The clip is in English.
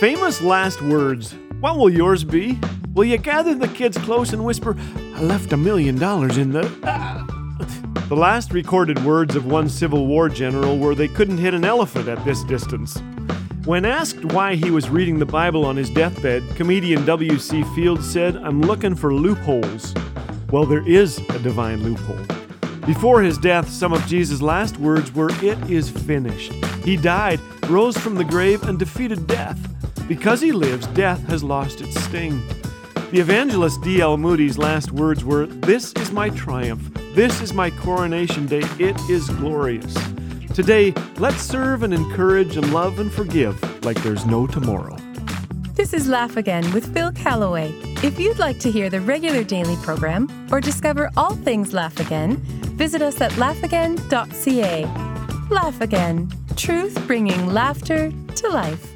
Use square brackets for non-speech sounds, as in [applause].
Famous last words. What will yours be? Will you gather the kids close and whisper, I left a million dollars in the. Ah. [laughs] The last recorded words of one Civil War general were they couldn't hit an elephant at this distance. When asked why he was reading the Bible on his deathbed, comedian W.C. Fields said, I'm looking for loopholes. Well, there is a divine loophole. Before his death, some of Jesus' last words were, It is finished. He died, rose from the grave, and defeated death. Because he lives, death has lost its sting. The evangelist D.L. Moody's last words were, This is my triumph. This is my coronation day. It is glorious. Today, let's serve and encourage and love and forgive like there's no tomorrow. This is Laugh Again with Phil Callaway. If you'd like to hear the regular daily program or discover all things Laugh Again, visit us at laughagain.ca. Laugh Again, truth bringing laughter to life.